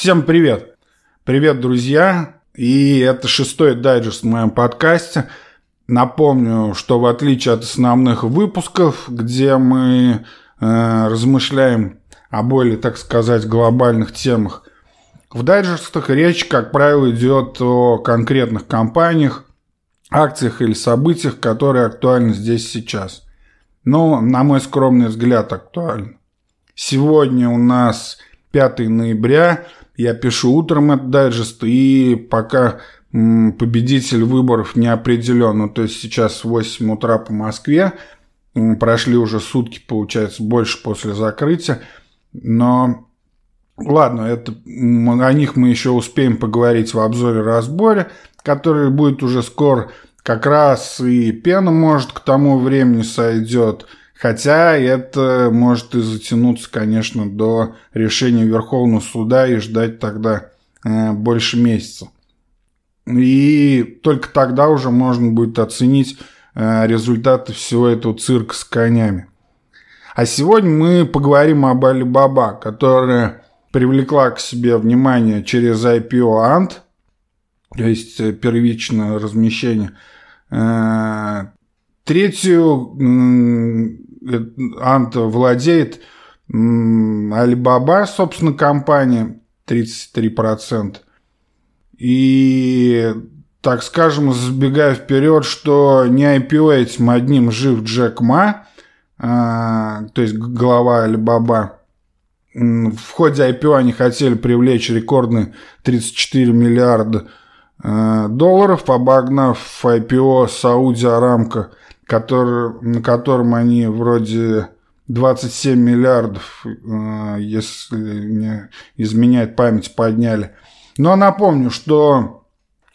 Всем привет! Привет, друзья! И это шестой дайджест в моем подкасте. Напомню, что в отличие от основных выпусков, где мы э, размышляем о более, так сказать, глобальных темах, в дайджестах речь, как правило, идет о конкретных компаниях, акциях или событиях, которые актуальны здесь сейчас. Но, на мой скромный взгляд, актуальны. Сегодня у нас 5 ноября, я пишу утром этот дайджест, и пока победитель выборов не определен. Ну, то есть сейчас 8 утра по Москве, прошли уже сутки, получается, больше после закрытия, но Ладно, это, о них мы еще успеем поговорить в обзоре-разборе, который будет уже скоро. Как раз и пена, может, к тому времени сойдет. Хотя это может и затянуться, конечно, до решения Верховного суда и ждать тогда э, больше месяца. И только тогда уже можно будет оценить э, результаты всего этого цирка с конями. А сегодня мы поговорим об Алибаба, которая привлекла к себе внимание через IPO Ant, то есть первичное размещение. Э, третью Ant владеет Alibaba, собственно, компания, 33%. И, так скажем, забегая вперед, что не IPO этим одним жив Джек Ма, э, то есть глава Alibaba, в ходе IPO они хотели привлечь рекордные 34 миллиарда э, долларов, обогнав IPO Сауди Арамко, который, на котором они вроде 27 миллиардов, э, если не изменяет память, подняли. Но напомню, что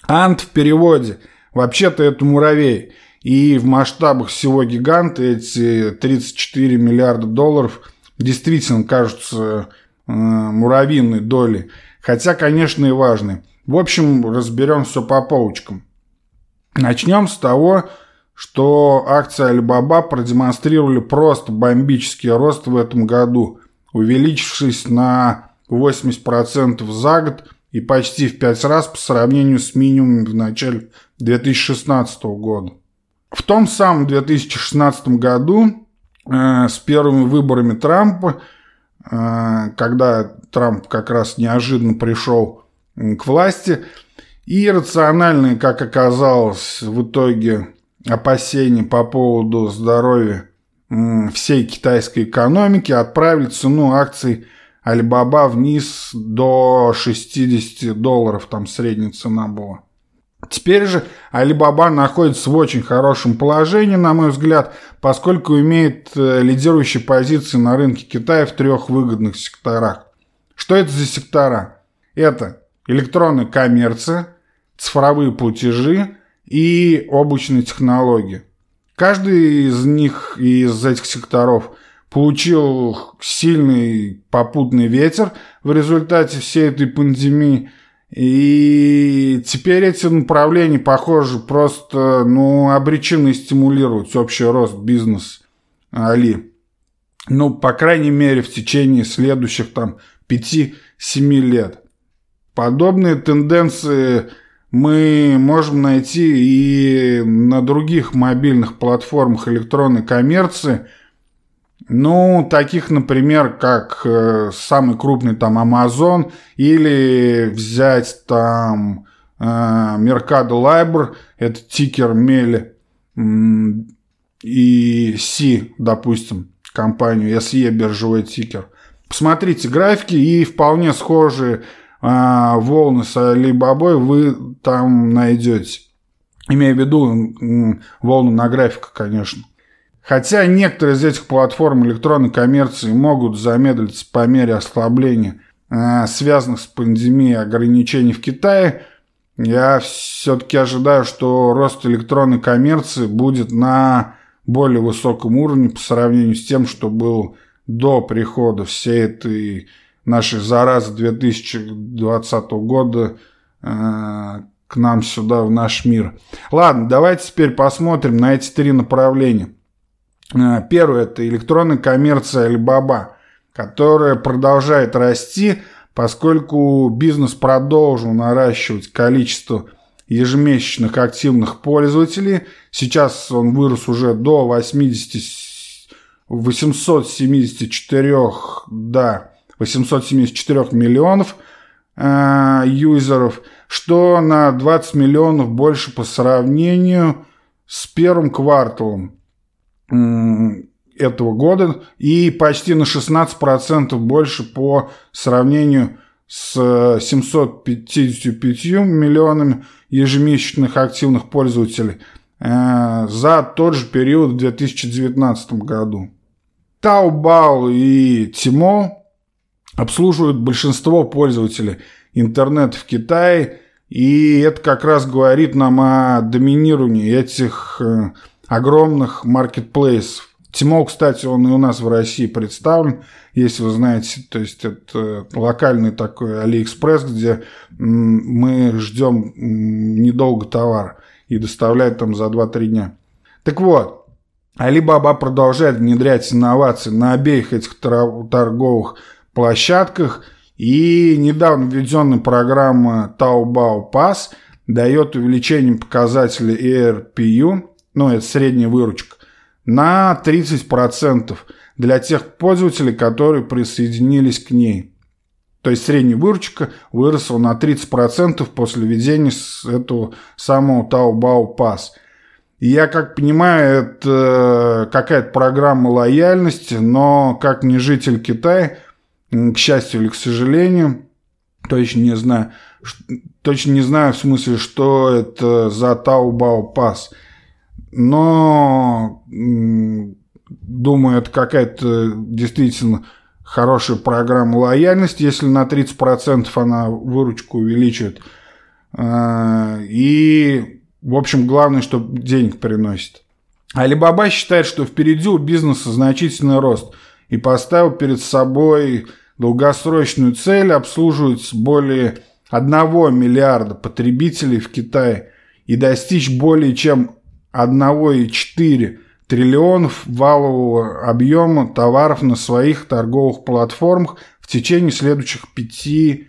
Ант в переводе вообще-то это муравей. И в масштабах всего гиганта эти 34 миллиарда долларов – действительно кажутся э, муравьиной доли, хотя, конечно, и важны. В общем, разберем все по полочкам. Начнем с того, что акции Alibaba продемонстрировали просто бомбический рост в этом году, увеличившись на 80% за год и почти в 5 раз по сравнению с минимумом в начале 2016 года. В том самом 2016 году Э, с первыми выборами Трампа, э, когда Трамп как раз неожиданно пришел к власти, и рациональные, как оказалось, в итоге опасения по поводу здоровья всей китайской экономики отправили цену акций Alibaba вниз до 60 долларов, там средняя цена была. Теперь же Alibaba находится в очень хорошем положении, на мой взгляд, поскольку имеет э, лидирующие позиции на рынке Китая в трех выгодных секторах. Что это за сектора? Это электронная коммерция, цифровые платежи и облачные технологии. Каждый из них, из этих секторов, получил сильный попутный ветер в результате всей этой пандемии – и теперь эти направления, похоже, просто ну, обречены стимулировать общий рост бизнеса Али. Ну, по крайней мере, в течение следующих там 5-7 лет. Подобные тенденции мы можем найти и на других мобильных платформах электронной коммерции – ну, таких, например, как э, самый крупный там Amazon или взять там э, Mercado Libre, это тикер Мели и Си, допустим, компанию SE биржевой тикер. Посмотрите графики и вполне схожие э, волны с Alibaba вы там найдете. Имею в виду волну на графиках, конечно. Хотя некоторые из этих платформ электронной коммерции могут замедлиться по мере ослабления э, связанных с пандемией ограничений в Китае, я все-таки ожидаю, что рост электронной коммерции будет на более высоком уровне по сравнению с тем, что был до прихода всей этой нашей заразы 2020 года э, к нам сюда, в наш мир. Ладно, давайте теперь посмотрим на эти три направления. Э, первое – это электронная коммерция Alibaba, которая продолжает расти, поскольку бизнес продолжил наращивать количество ежемесячных активных пользователей. Сейчас он вырос уже до 80, 874, да, 874 миллионов э, юзеров, что на 20 миллионов больше по сравнению с первым кварталом этого года и почти на 16% больше по сравнению с 755 миллионами ежемесячных активных пользователей э, за тот же период в 2019 году. Taobao и Tmall обслуживают большинство пользователей интернета в Китае, и это как раз говорит нам о доминировании этих э, огромных маркетплейсов. Tmall, кстати, он и у нас в России представлен, если вы знаете, то есть это локальный такой Алиэкспресс, где мы ждем недолго товар и доставляют там за 2-3 дня. Так вот, Alibaba продолжает внедрять инновации на обеих этих торговых площадках, и недавно введенная программа Taobao Pass дает увеличение показателей ERPU, ну это средняя выручка, на 30% для тех пользователей, которые присоединились к ней. То есть средняя выручка выросла на 30% после введения этого самого Taobao Pass. Я как понимаю, это какая-то программа лояльности, но как не житель Китая, к счастью или к сожалению, точно не знаю, точно не знаю в смысле, что это за Taobao Pass – но думаю, это какая-то действительно хорошая программа лояльности, если на 30% она выручку увеличивает. А, и, в общем, главное, что денег приносит. Алибаба считает, что впереди у бизнеса значительный рост и поставил перед собой долгосрочную цель обслуживать более 1 миллиарда потребителей в Китае и достичь более чем 1,4 триллионов валового объема товаров на своих торговых платформах в течение следующих пяти,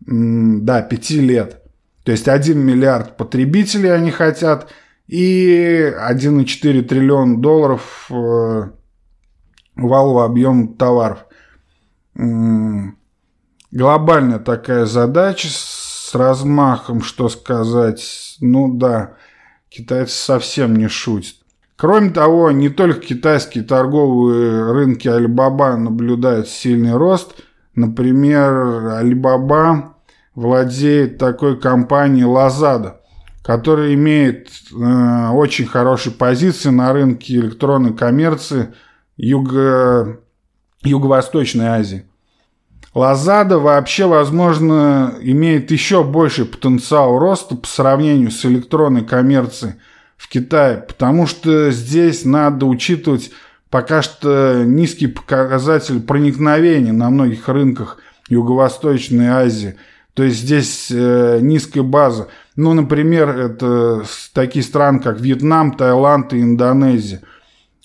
да, пяти лет. То есть 1 миллиард потребителей они хотят и 1,4 триллиона долларов э, валового объема товаров. Глобальная такая задача с размахом, что сказать, ну да, Китайцы совсем не шутят. Кроме того, не только китайские торговые рынки Alibaba наблюдают сильный рост. Например, Alibaba владеет такой компанией Lazada, которая имеет э, очень хорошие позиции на рынке электронной коммерции Юго... Юго-Восточной Азии. Лазада вообще, возможно, имеет еще больший потенциал роста по сравнению с электронной коммерцией в Китае, потому что здесь надо учитывать пока что низкий показатель проникновения на многих рынках Юго-Восточной Азии. То есть здесь э, низкая база. Ну, например, это такие страны, как Вьетнам, Таиланд и Индонезия.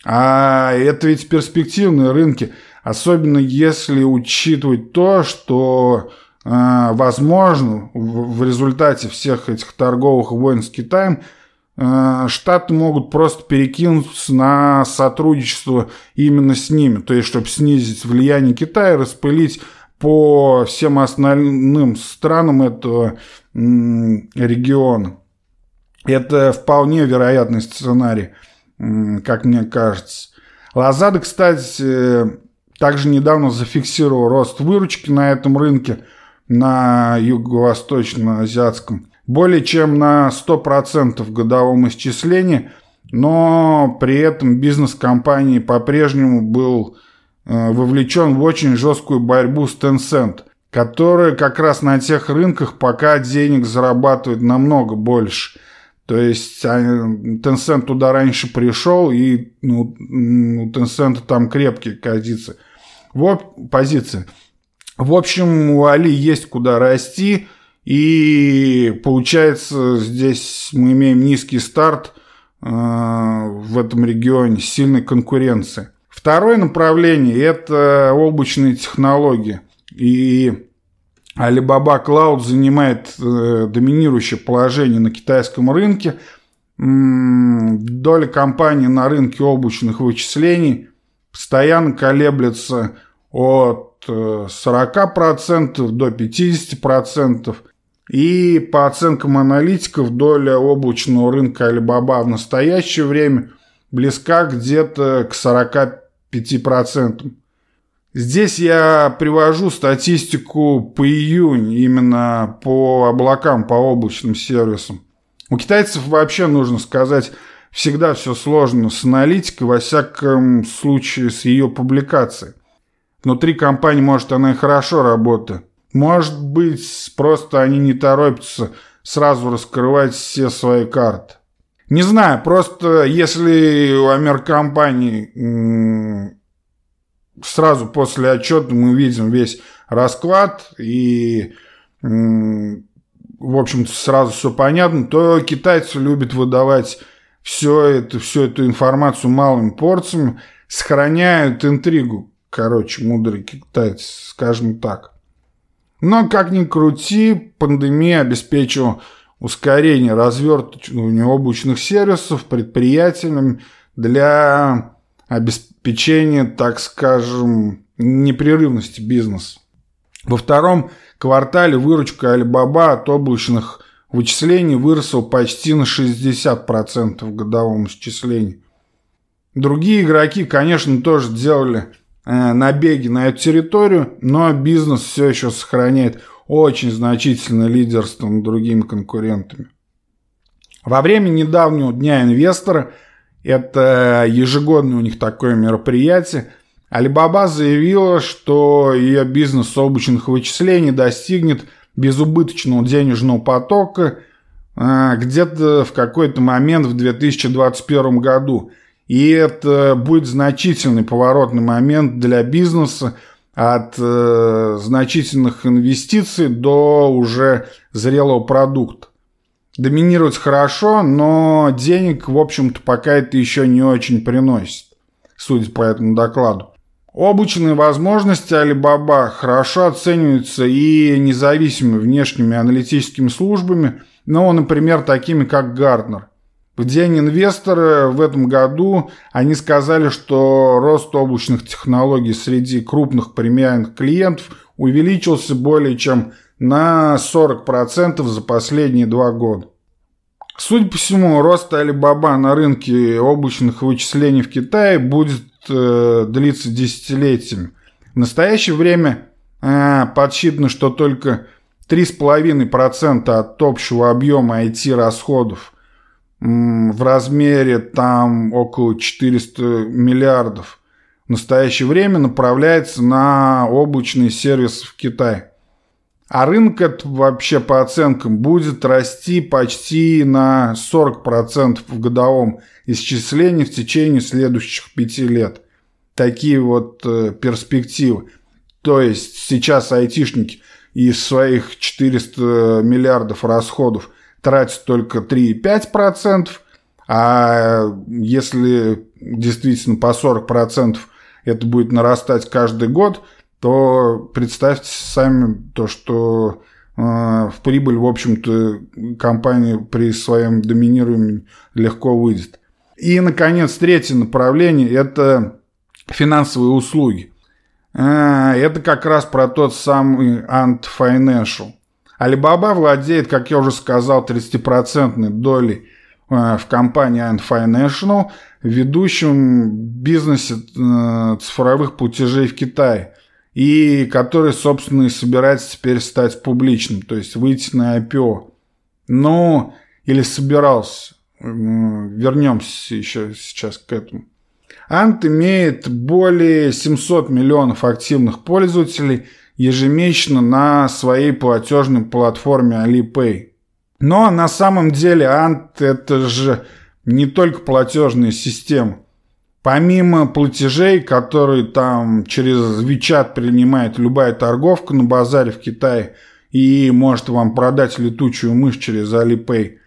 А это ведь перспективные рынки. Особенно если учитывать то, что э, возможно в, в результате всех этих торговых войн с Китаем э, Штаты могут просто перекинуться на сотрудничество именно с ними, то есть чтобы снизить влияние Китая, распылить по всем остальным странам этого региона. Это вполне вероятный сценарий, как мне кажется. Лазада, кстати, также недавно зафиксировал рост выручки на этом рынке, на юго-восточно-азиатском, более чем на 100% в годовом исчислении, но при этом бизнес компании по-прежнему был э, вовлечен в очень жесткую борьбу с Tencent, которая как раз на тех рынках пока денег зарабатывает намного больше. То есть а, Tencent туда раньше пришел, и ну, у Tencent там крепкие позиции. Вот позиция. В общем, у Али есть куда расти, и получается здесь мы имеем низкий старт э, в этом регионе, сильной конкуренции. Второе направление – это облачные технологии. И Alibaba Cloud занимает э, доминирующее положение на китайском рынке. Доля компании на рынке облачных вычислений постоянно колеблется от 40% э, до 50%. И по оценкам аналитиков, доля облачного рынка Alibaba в настоящее время близка где-то к 45%. Здесь я привожу статистику по июнь, именно по облакам, по облачным сервисам. У китайцев вообще, нужно сказать, всегда все сложно с аналитикой, во всяком случае с ее публикацией. Внутри компании, может, она и хорошо работает. Может быть, просто они не торопятся сразу раскрывать все свои карты. Не знаю, просто если у Амеркомпании сразу после отчета мы видим весь расклад и, в общем-то, сразу все понятно, то китайцы любят выдавать все это, всю эту информацию малыми порциями, сохраняют интригу. Короче, мудрый китайцы, скажем так. Но, как ни крути, пандемия обеспечила ускорение развертывания облачных сервисов предприятиями для обеспечение, так скажем, непрерывности бизнеса. Во втором квартале выручка Alibaba от облачных вычислений выросла почти на 60% в годовом исчислении. Другие игроки, конечно, тоже делали набеги на эту территорию, но бизнес все еще сохраняет очень значительное лидерство над другими конкурентами. Во время недавнего Дня инвестора – это ежегодное у них такое мероприятие. Alibaba заявила, что ее бизнес облачных вычислений достигнет безубыточного денежного потока а, где-то в какой-то момент в 2021 году. И это будет значительный поворотный момент для бизнеса от э, значительных инвестиций до уже зрелого продукта доминировать хорошо, но денег, в общем-то, пока это еще не очень приносит, судя по этому докладу. Облачные возможности Alibaba хорошо оцениваются и независимыми внешними аналитическими службами, ну, например, такими как Гарднер. В день инвестора в этом году они сказали, что рост облачных технологий среди крупных премиальных клиентов увеличился более чем на 40% за последние два года. Судя по всему, рост Alibaba на рынке облачных вычислений в Китае будет э, длиться десятилетиями. В настоящее время э, подсчитано, что только 3,5% от общего объема IT-расходов в размере там около 400 миллиардов в настоящее время направляется на облачные сервисы в Китае. А рынок этот вообще по оценкам будет расти почти на 40% в годовом исчислении в течение следующих пяти лет. Такие вот э, перспективы. То есть сейчас айтишники из своих 400 миллиардов расходов тратят только 3,5%, а если действительно по 40% это будет нарастать каждый год, то представьте сами то, что э, в прибыль, в общем-то, компания при своем доминировании легко выйдет. И, наконец, третье направление – это финансовые услуги. Э, это как раз про тот самый Ant Financial. Alibaba владеет, как я уже сказал, 30% долей э, в компании Ant Financial, ведущем бизнесе э, цифровых платежей в Китае и который, собственно, и собирается теперь стать публичным, то есть выйти на IPO. Ну, или собирался. Вернемся еще сейчас к этому. Ант имеет более 700 миллионов активных пользователей ежемесячно на своей платежной платформе Alipay. Но на самом деле Ант это же не только платежная система. Помимо платежей, которые там через WeChat принимает любая торговка на базаре в Китае и может вам продать летучую мышь через Alipay,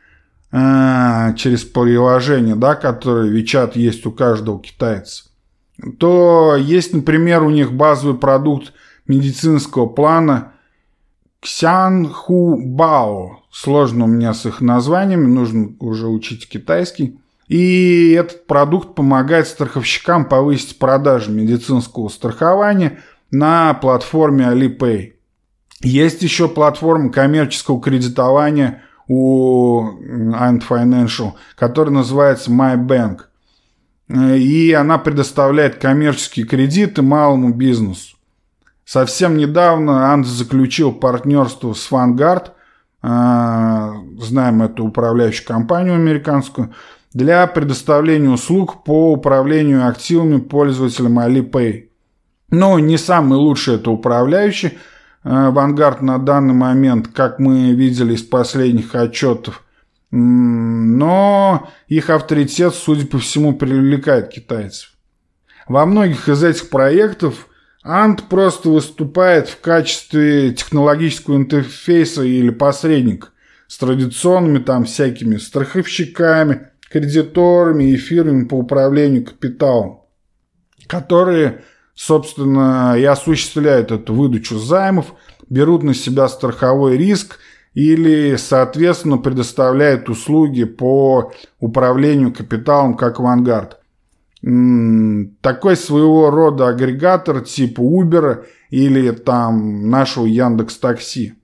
а, через приложение, да, которое WeChat есть у каждого китайца, то есть, например, у них базовый продукт медицинского плана, Ксян Ху Бао. Сложно у меня с их названиями, нужно уже учить китайский. И этот продукт помогает страховщикам повысить продажи медицинского страхования на платформе Alipay. Есть еще платформа коммерческого кредитования у Ant Financial, которая называется MyBank. И она предоставляет коммерческие кредиты малому бизнесу. Совсем недавно Ant заключил партнерство с Vanguard, а, знаем эту управляющую компанию американскую, для предоставления услуг по управлению активами пользователям Alipay. Но не самый лучший это управляющий. Vanguard на данный момент, как мы видели из последних отчетов, но их авторитет, судя по всему, привлекает китайцев. Во многих из этих проектов Ant просто выступает в качестве технологического интерфейса или посредника с традиционными там всякими страховщиками, кредиторами и фирмами по управлению капиталом, которые, собственно, и осуществляют эту выдачу займов, берут на себя страховой риск или, соответственно, предоставляют услуги по управлению капиталом как авангард. Такой своего рода агрегатор типа Uber или там нашего Яндекс Такси.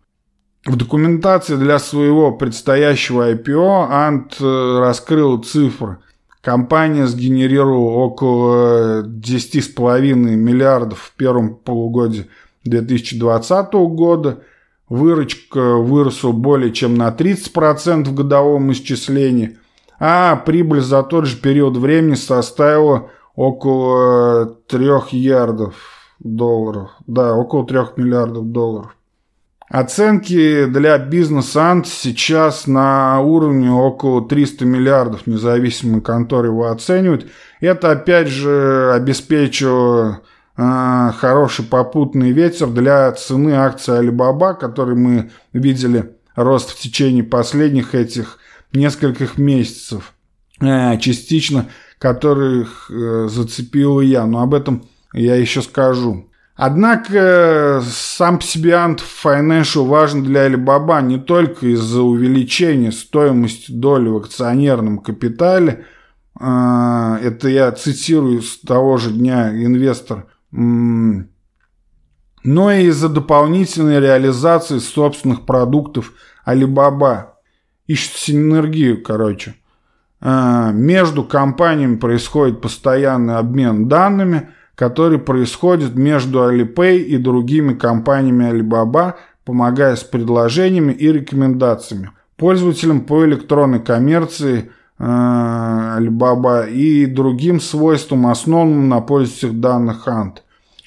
В документации для своего предстоящего IPO Ант раскрыл цифры. Компания сгенерировала около 10,5 миллиардов в первом полугодии 2020 года. Выручка выросла более чем на 30% в годовом исчислении, а прибыль за тот же период времени составила около 3 ярдов долларов. Да, около 3 миллиардов долларов. Оценки для бизнеса Ант сейчас на уровне около 300 миллиардов, независимые конторы его оценивают. Это опять же обеспечило э, хороший попутный ветер для цены акций Alibaba, который мы видели рост в течение последних этих нескольких месяцев, э, частично которых э, зацепил я, но об этом я еще скажу. Однако сам по себе Ant Financial важен для Alibaba не только из-за увеличения стоимости доли в акционерном капитале, это я цитирую с того же дня инвестор, но и из-за дополнительной реализации собственных продуктов Alibaba. Ищут синергию, короче. А, между компаниями происходит постоянный обмен данными – который происходит между Alipay и другими компаниями Alibaba, помогая с предложениями и рекомендациями пользователям по электронной коммерции э, Alibaba и другим свойствам, основанным на пользовательских данных Ant.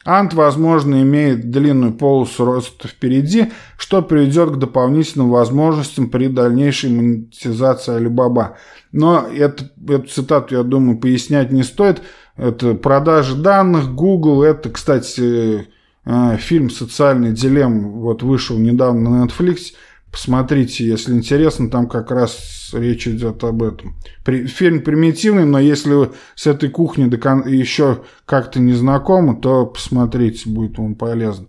Ant, возможно, имеет длинную полосу роста впереди, что приведет к дополнительным возможностям при дальнейшей монетизации Alibaba. Но это, эту цитату, я думаю, пояснять не стоит. Это продажа данных, Google. Это, кстати, э, фильм «Социальный дилемм» вот вышел недавно на Netflix. Посмотрите, если интересно, там как раз речь идет об этом. Фильм примитивный, но если вы с этой кухни еще как-то не знакомы, то посмотрите, будет вам полезно.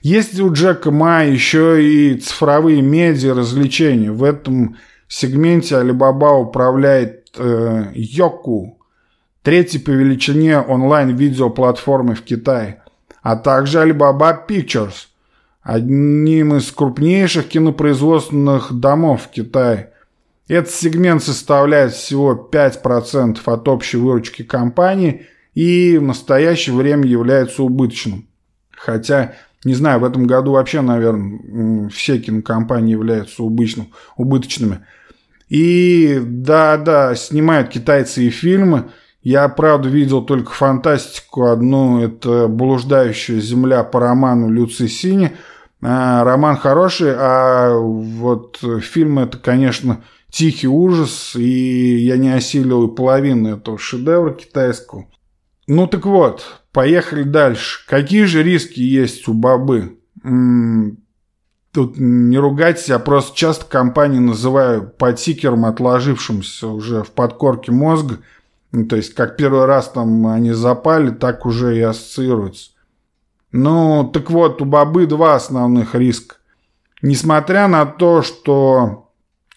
Есть у Джека Ма еще и цифровые медиа развлечения. В этом сегменте Alibaba управляет э, Йоку, третьей по величине онлайн-видеоплатформы в Китае, а также Alibaba Pictures, одним из крупнейших кинопроизводственных домов в Китае. Этот сегмент составляет всего 5% от общей выручки компании и в настоящее время является убыточным. Хотя, не знаю, в этом году вообще, наверное, все кинокомпании являются убыточным, убыточными. И да-да, снимают китайцы и фильмы – я, правда, видел только фантастику одну, это «Блуждающая земля» по роману Люци Сини. А, роман хороший, а вот фильм это, конечно, тихий ужас, и я не осилил половину этого шедевра китайского. Ну так вот, поехали дальше. Какие же риски есть у бобы? Тут не ругайтесь, я просто часто компании называю подтикером, отложившимся уже в подкорке мозга – ну, то есть, как первый раз там они запали, так уже и ассоциируются. Ну, так вот, у бобы два основных риска. несмотря на то, что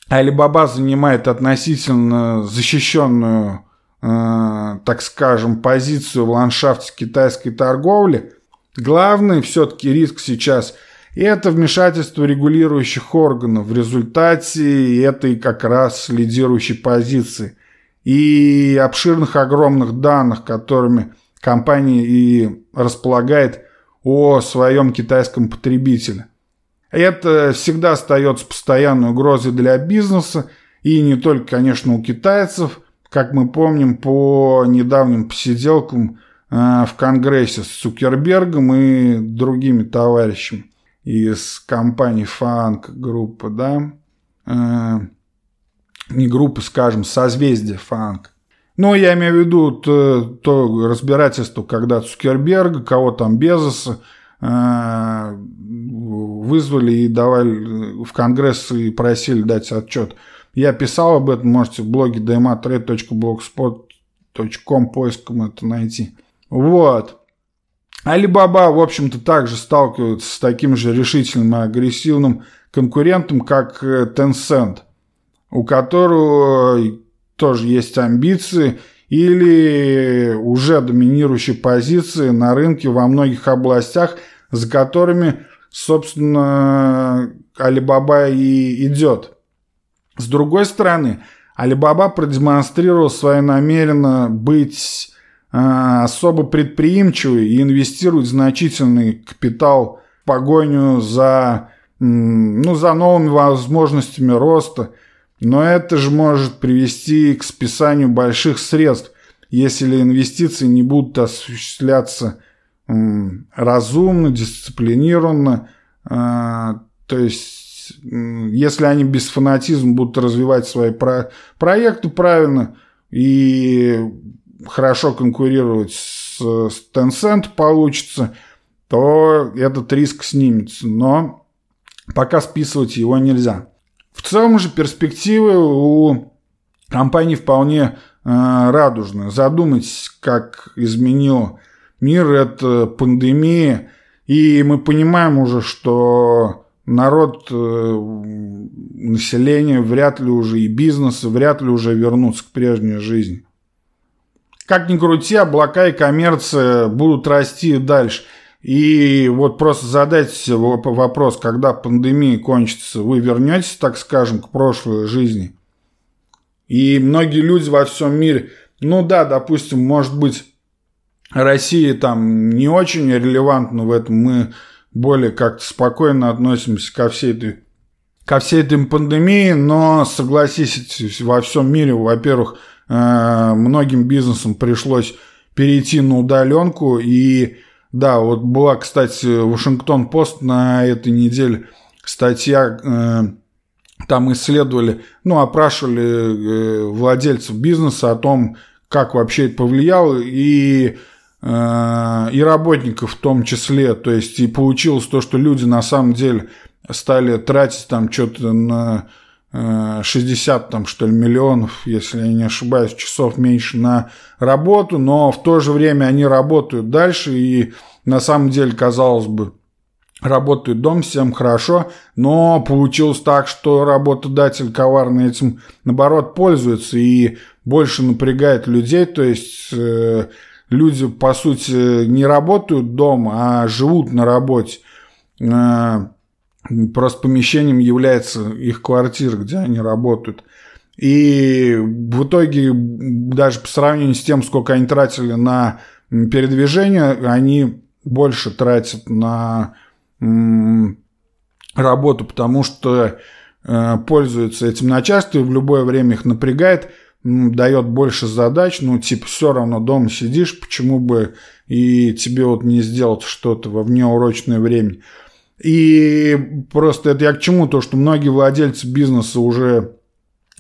Alibaba занимает относительно защищенную, э, так скажем, позицию в ландшафте китайской торговли, главный все-таки риск сейчас – это вмешательство регулирующих органов в результате этой как раз лидирующей позиции и обширных огромных данных, которыми компания и располагает о своем китайском потребителе. Это всегда остается постоянной угрозой для бизнеса, и не только, конечно, у китайцев, как мы помним по недавним посиделкам э, в Конгрессе с Цукербергом и другими товарищами из компании Фанк группы, да, э, не группы, скажем, созвездие Фанк. Но я имею в виду то, то разбирательство, когда Цукерберг, кого там Безоса, э, вызвали и давали в Конгресс и просили дать отчет. Я писал об этом, можете в блоге dma3.blogspot.com поиском это найти. Вот. Алибаба, в общем-то, также сталкивается с таким же решительным и агрессивным конкурентом, как Tencent, у которого тоже есть амбиции или уже доминирующие позиции на рынке во многих областях, за которыми, собственно, Алибаба и идет. С другой стороны, Алибаба продемонстрировал свое намерение быть э, особо предприимчивой и инвестировать значительный капитал в погоню за, ну, за новыми возможностями роста – но это же может привести к списанию больших средств, если инвестиции не будут осуществляться разумно, дисциплинированно. А, то есть, если они без фанатизма будут развивать свои про проекты правильно и хорошо конкурировать с, с Tencent получится, то этот риск снимется. Но пока списывать его нельзя. В целом же перспективы у компании вполне э, радужные. Задумайтесь, как изменил мир эта пандемия. И мы понимаем уже, что народ, э, население вряд ли уже и бизнесы вряд ли уже вернутся к прежней жизни. Как ни крути, облака и коммерция будут расти дальше – и вот просто задать вопрос, когда пандемия кончится, вы вернетесь, так скажем, к прошлой жизни. И многие люди во всем мире, ну да, допустим, может быть, Россия там не очень релевантна в этом, мы более как-то спокойно относимся ко всей этой ко всей этой пандемии, но согласитесь, во всем мире, во-первых, э, многим бизнесам пришлось перейти на удаленку, и да, вот была, кстати, Вашингтон-Пост на этой неделе статья, э, там исследовали, ну, опрашивали э, владельцев бизнеса о том, как вообще это повлияло, и, э, и работников в том числе. То есть, и получилось то, что люди на самом деле стали тратить там что-то на 60 там, что ли, миллионов, если я не ошибаюсь, часов меньше на работу, но в то же время они работают дальше, и на самом деле, казалось бы, работают дом, всем хорошо, но получилось так, что работодатель коварно этим, наоборот, пользуется и больше напрягает людей, то есть э, люди, по сути, не работают дома, а живут на работе. Э, Просто помещением является их квартира, где они работают. И в итоге, даже по сравнению с тем, сколько они тратили на передвижение, они больше тратят на работу, потому что э, пользуются этим начальством, в любое время их напрягает, дает больше задач, ну, типа, все равно дома сидишь, почему бы и тебе вот не сделать что-то во внеурочное время. И просто это я к чему? То, что многие владельцы бизнеса уже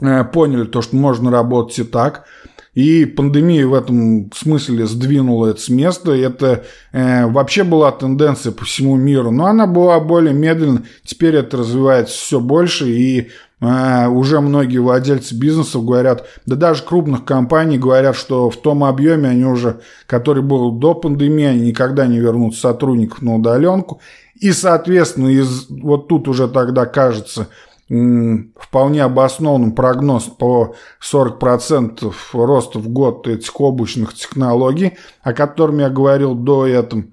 э, поняли то, что можно работать и так. И пандемия в этом смысле сдвинула это с места. Это э, вообще была тенденция по всему миру, но она была более медленно. Теперь это развивается все больше, и э, уже многие владельцы бизнесов говорят, да даже крупных компаний говорят, что в том объеме они уже, который был до пандемии, они никогда не вернут сотрудников на удаленку. И, соответственно, из, вот тут уже тогда кажется вполне обоснованным прогноз по 40% роста в год этих облачных технологий, о котором я говорил до этого.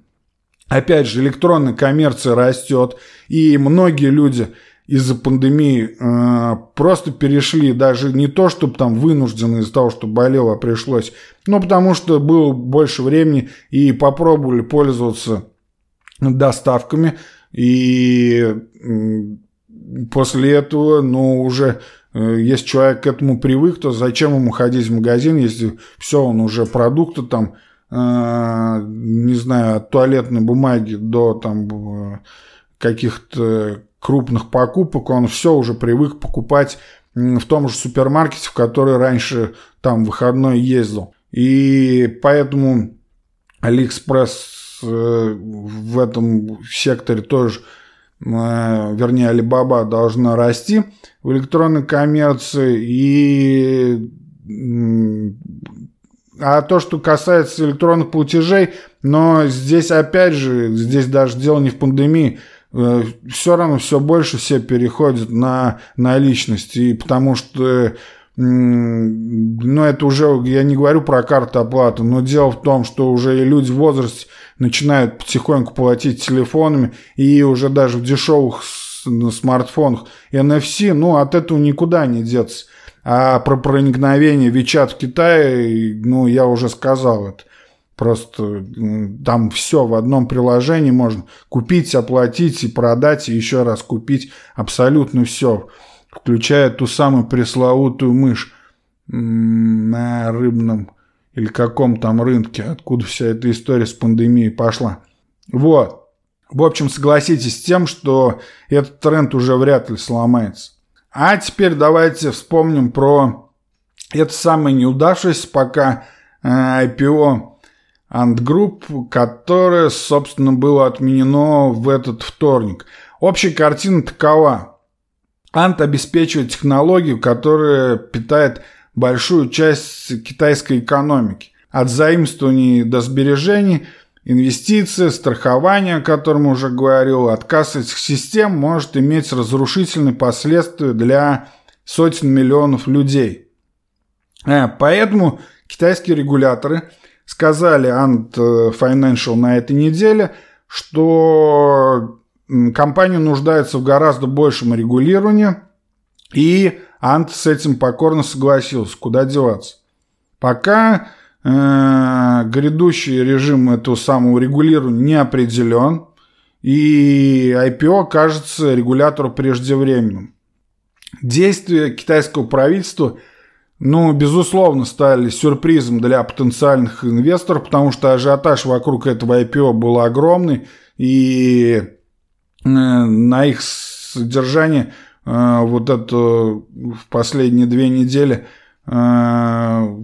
Опять же, электронная коммерция растет, и многие люди из-за пандемии э, просто перешли, даже не то, чтобы там вынуждены из-за того, что болело, пришлось, но потому что было больше времени и попробовали пользоваться доставками, и после этого, ну, уже э, если человек к этому привык, то зачем ему ходить в магазин, если все, он уже продукты там, э, не знаю, от туалетной бумаги до там э, каких-то крупных покупок, он все уже привык покупать в том же супермаркете, в который раньше там выходной ездил. И поэтому Алиэкспресс в этом секторе тоже Э, вернее, Alibaba должна расти в электронной коммерции. И а то, что касается электронных платежей, но здесь опять же, здесь даже дело не в пандемии, э, все равно все больше все переходят на наличность. И потому что ну, это уже, я не говорю про карту оплаты, но дело в том, что уже и люди в возрасте начинают потихоньку платить телефонами, и уже даже в дешевых смартфонах NFC, ну, от этого никуда не деться. А про проникновение Вичат в Китае, ну, я уже сказал это. Просто там все в одном приложении можно купить, оплатить и продать, и еще раз купить абсолютно все включая ту самую пресловутую мышь на рыбном или каком там рынке, откуда вся эта история с пандемией пошла. Вот. В общем, согласитесь с тем, что этот тренд уже вряд ли сломается. А теперь давайте вспомним про это самое неудавшееся пока э, IPO Ant Group, которое, собственно, было отменено в этот вторник. Общая картина такова. Ант обеспечивает технологию, которая питает большую часть китайской экономики. От заимствований до сбережений, инвестиции, страхования, о котором уже говорил, отказ этих систем может иметь разрушительные последствия для сотен миллионов людей. Э, поэтому китайские регуляторы сказали Ant Financial на этой неделе, что компания нуждается в гораздо большем регулировании, и Ант с этим покорно согласился, куда деваться. Пока э, грядущий режим этого самого регулирования не определен, и IPO кажется регулятору преждевременным. Действия китайского правительства, ну, безусловно, стали сюрпризом для потенциальных инвесторов, потому что ажиотаж вокруг этого IPO был огромный, и э, на их содержание – Э, вот это в последние две недели э,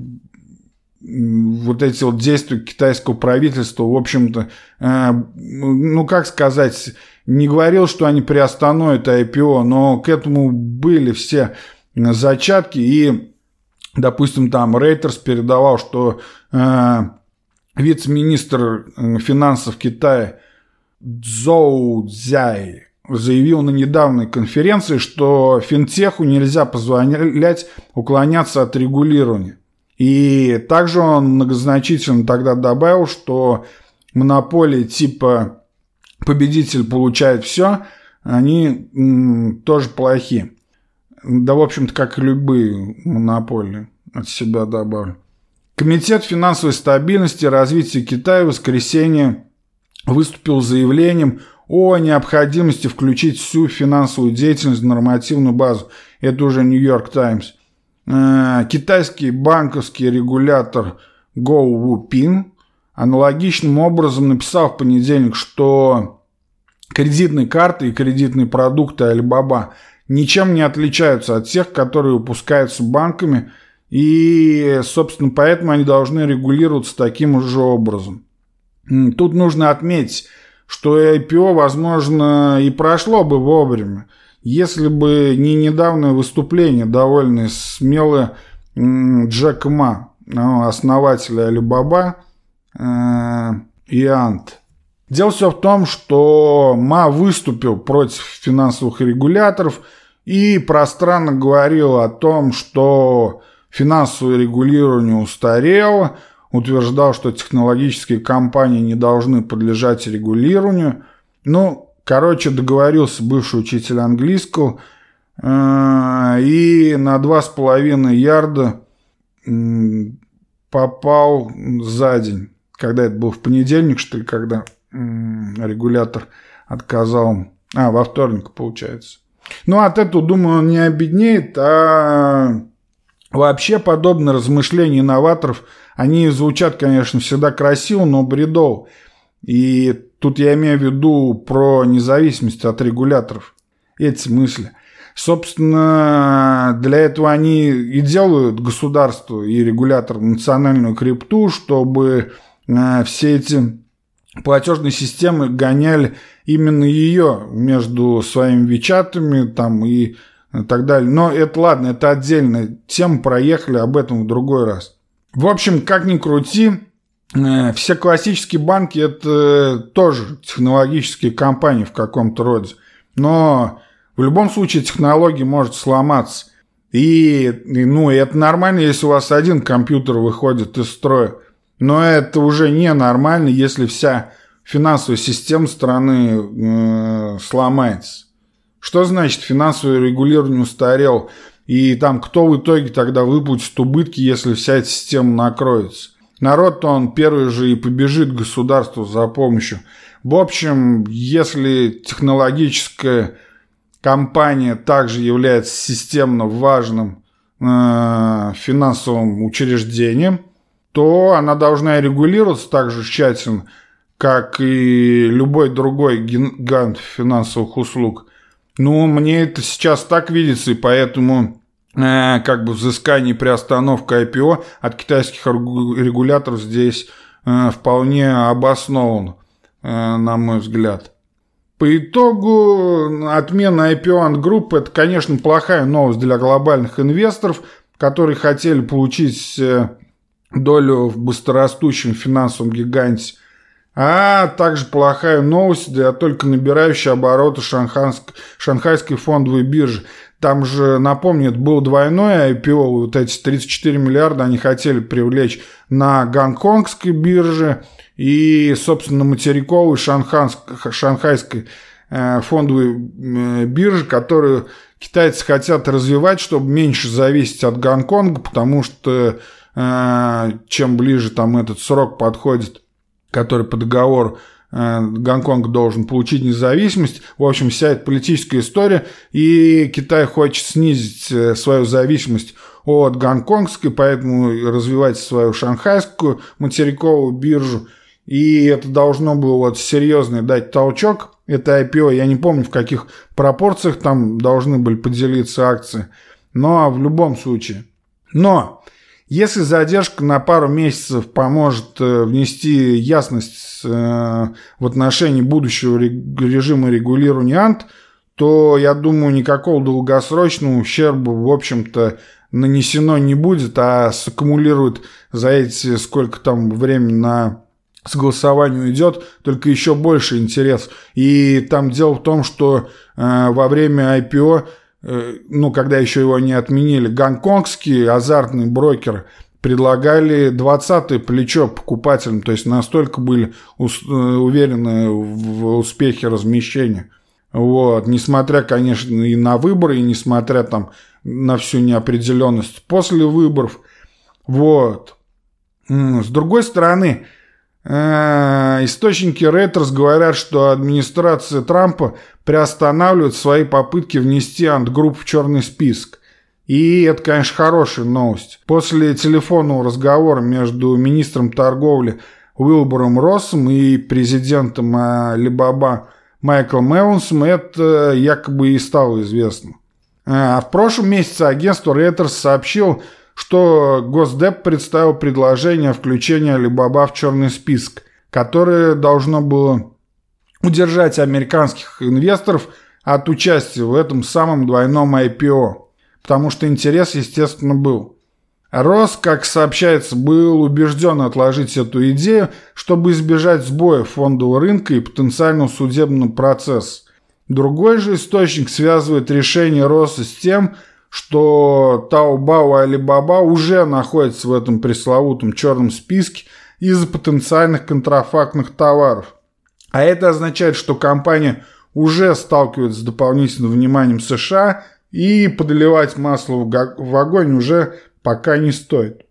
вот эти вот действия китайского правительства, в общем-то, э, ну, как сказать, не говорил, что они приостановят IPO, но к этому были все зачатки, и, допустим, там Рейтерс передавал, что вице-министр финансов Китая Цзоу Цзяй заявил на недавней конференции, что финтеху нельзя позволять уклоняться от регулирования. И также он многозначительно тогда добавил, что монополии типа победитель получает все, они м, тоже плохи. Да, в общем-то, как и любые монополии от себя добавлю. Комитет финансовой стабильности и развития Китая в воскресенье выступил с заявлением о необходимости включить всю финансовую деятельность в нормативную базу. Это уже Нью-Йорк Таймс. Э, китайский банковский регулятор Гоу Вупин аналогичным образом написал в понедельник, что кредитные карты и кредитные продукты Alibaba ничем не отличаются от тех, которые выпускаются банками, и, собственно, поэтому они должны регулироваться таким же образом. Тут нужно отметить, что IPO, возможно, и прошло бы вовремя, если бы не недавнее выступление довольно смелое Джека Ма, ну, основателя Alibaba э, и Ант. Дело все в том, что МА выступил против финансовых регуляторов и пространно говорил о том, что финансовое регулирование устарело, утверждал, что технологические компании не должны подлежать регулированию. Ну, короче, договорился бывший учитель английского, э, и на 2,5 ярда попал за день. Когда это был в понедельник, что ли, когда регулятор отказал. А, во вторник, получается. Ну, от этого, думаю, он не обеднеет, а вообще подобные размышления инноваторов, они звучат, конечно, всегда красиво, но бредово. И тут я имею в виду про независимость от регуляторов. Эти мысли. Собственно, для этого они и делают государство и регулятор национальную крипту, чтобы э, все эти платежные системы гоняли именно ее между своими вичатами там и так далее. Но это ладно, это отдельная тема, проехали об этом в другой раз. В общем, как ни крути, э, все классические банки это тоже технологические компании в каком-то роде. Но в любом случае технология может сломаться. И, ну, это нормально, если у вас один компьютер выходит из строя. Но это уже не нормально, если вся финансовая система страны э, сломается. Что значит финансовое регулирование устарел? И там кто в итоге тогда выплатит убытки, если вся эта система накроется? Народ-то он первый же и побежит к государству за помощью. В общем, если технологическая компания также является системно важным э, финансовым учреждением, то она должна регулироваться так же тщательно, как и любой другой гигант финансовых услуг. Ну, мне это сейчас так видится, и поэтому э, как бы взыскание приостановка IPO от китайских регуляторов здесь э, вполне обоснован, э, на мой взгляд. По итогу отмена IPO Ant Group это, конечно, плохая новость для глобальных инвесторов, которые хотели получить э, долю в быстрорастущем финансовом гиганте а также плохая новость для только набирающей обороты шанхайской, шанхайской фондовой биржи. Там же, напомню, был двойной IPO, вот эти 34 миллиарда они хотели привлечь на гонконгской бирже и, собственно, материковой шанхайской э, фондовой э, бирже, которую китайцы хотят развивать, чтобы меньше зависеть от Гонконга, потому что э, чем ближе там этот срок подходит который по договору э, Гонконг должен получить независимость. В общем, вся эта политическая история. И Китай хочет снизить э, свою зависимость от гонконгской, поэтому развивать свою шанхайскую материковую биржу. И это должно было вот серьезно дать толчок. Это IPO, я не помню, в каких пропорциях там должны были поделиться акции. Но в любом случае. Но если задержка на пару месяцев поможет э, внести ясность э, в отношении будущего режима регулирования АНТ, то, я думаю, никакого долгосрочного ущерба, в общем-то, нанесено не будет, а саккумулирует за эти сколько там времени на согласованию идет, только еще больше интерес. И там дело в том, что э, во время IPO ну, когда еще его не отменили, гонконгский азартный брокер предлагали 20-е плечо покупателям, то есть настолько были э, уверены в успехе размещения. Вот, несмотря, конечно, и на выборы, и несмотря там на всю неопределенность после выборов. Вот. С другой стороны, Э, источники Reuters говорят, что администрация Трампа приостанавливает свои попытки внести антгрупп в черный список. И это, конечно, хорошая новость. После телефонного разговора между министром торговли Уилбором Россом и президентом Alibaba Майклом Эвансом это якобы и стало известно. А в прошлом месяце агентство Reuters сообщило, что Госдеп представил предложение включении Alibaba в черный список, которое должно было удержать американских инвесторов от участия в этом самом двойном IPO, потому что интерес, естественно, был. Рос, как сообщается, был убежден отложить эту идею, чтобы избежать сбоя фондового рынка и потенциального судебного процесса. Другой же источник связывает решение Роса с тем, что Таобао и Алибаба уже находятся в этом пресловутом черном списке из-за потенциальных контрафактных товаров. А это означает, что компания уже сталкивается с дополнительным вниманием США и подливать масло в огонь уже пока не стоит.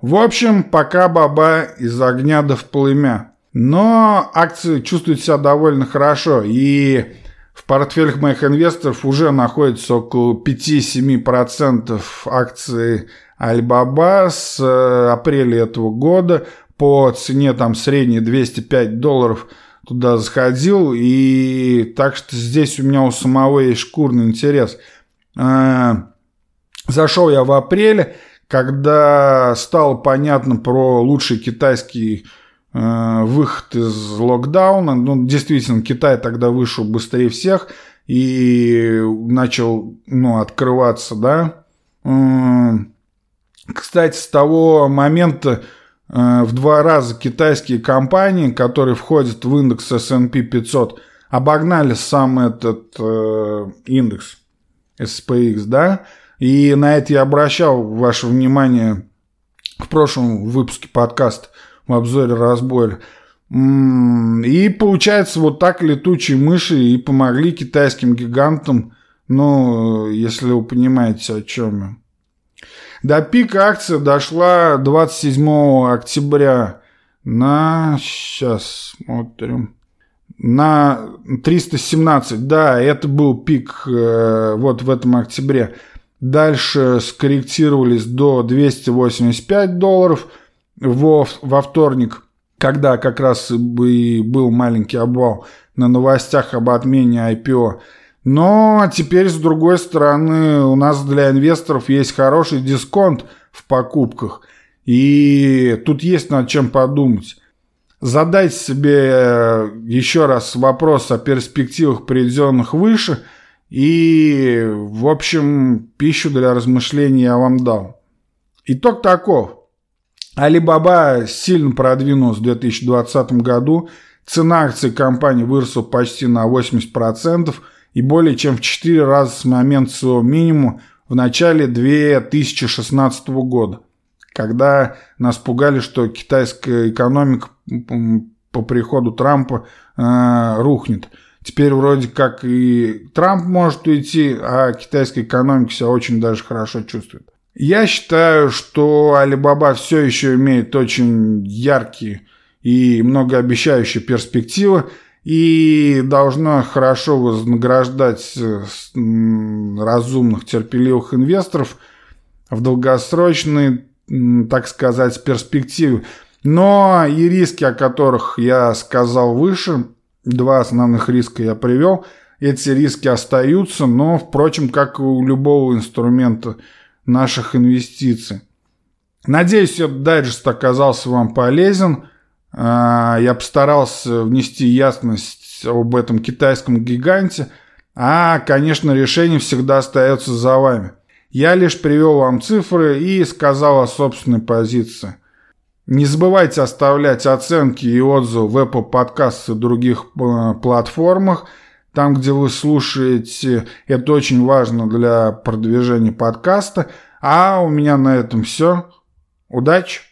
В общем, пока баба из огня до в плымя. Но акции чувствуют себя довольно хорошо, и в портфелях моих инвесторов уже находится около 5-7% акций Alibaba с э, апреля этого года по цене там средней 205 долларов туда заходил, и так что здесь у меня у самого есть шкурный интерес. Э, зашел я в апреле, когда стало понятно про лучший китайский выход из локдауна. Ну, действительно, Китай тогда вышел быстрее всех и начал ну, открываться, да. Э, кстати, с того момента э, в два раза китайские компании, которые входят в индекс S&P 500, обогнали сам этот э, индекс SPX, да, и на это я обращал ваше внимание в прошлом выпуске подкаста в обзоре разборе. И получается, вот так летучие мыши и помогли китайским гигантам, ну, если вы понимаете, о чем я. До пика акция дошла 27 октября на... Сейчас смотрим. На 317. Да, это был пик э, вот в этом октябре. Дальше скорректировались до 285 долларов во, во вторник, когда как раз и был маленький обвал на новостях об отмене IPO. Но теперь, с другой стороны, у нас для инвесторов есть хороший дисконт в покупках. И тут есть над чем подумать. Задайте себе еще раз вопрос о перспективах, приведенных выше – и, в общем, пищу для размышлений я вам дал. Итог таков. Алибаба сильно продвинулась в 2020 году. Цена акций компании выросла почти на 80% и более чем в 4 раза с момента своего минимума в начале 2016 года, когда нас пугали, что китайская экономика по приходу Трампа э, рухнет – Теперь вроде как и Трамп может уйти, а китайская экономика себя очень даже хорошо чувствует. Я считаю, что Alibaba все еще имеет очень яркие и многообещающие перспективы и должна хорошо вознаграждать э, разумных, терпеливых инвесторов в долгосрочной, так сказать, перспективе. Но и риски, о которых я сказал выше – Два основных риска я привел. Эти риски остаются, но, впрочем, как и у любого инструмента наших инвестиций. Надеюсь, этот дайджест оказался вам полезен. А, я постарался внести ясность об этом китайском гиганте. А, конечно, решение всегда остается за вами. Я лишь привел вам цифры и сказал о собственной позиции – не забывайте оставлять оценки и отзывы в Apple Podcasts и других э, платформах. Там, где вы слушаете, это очень важно для продвижения подкаста. А у меня на этом все. Удачи!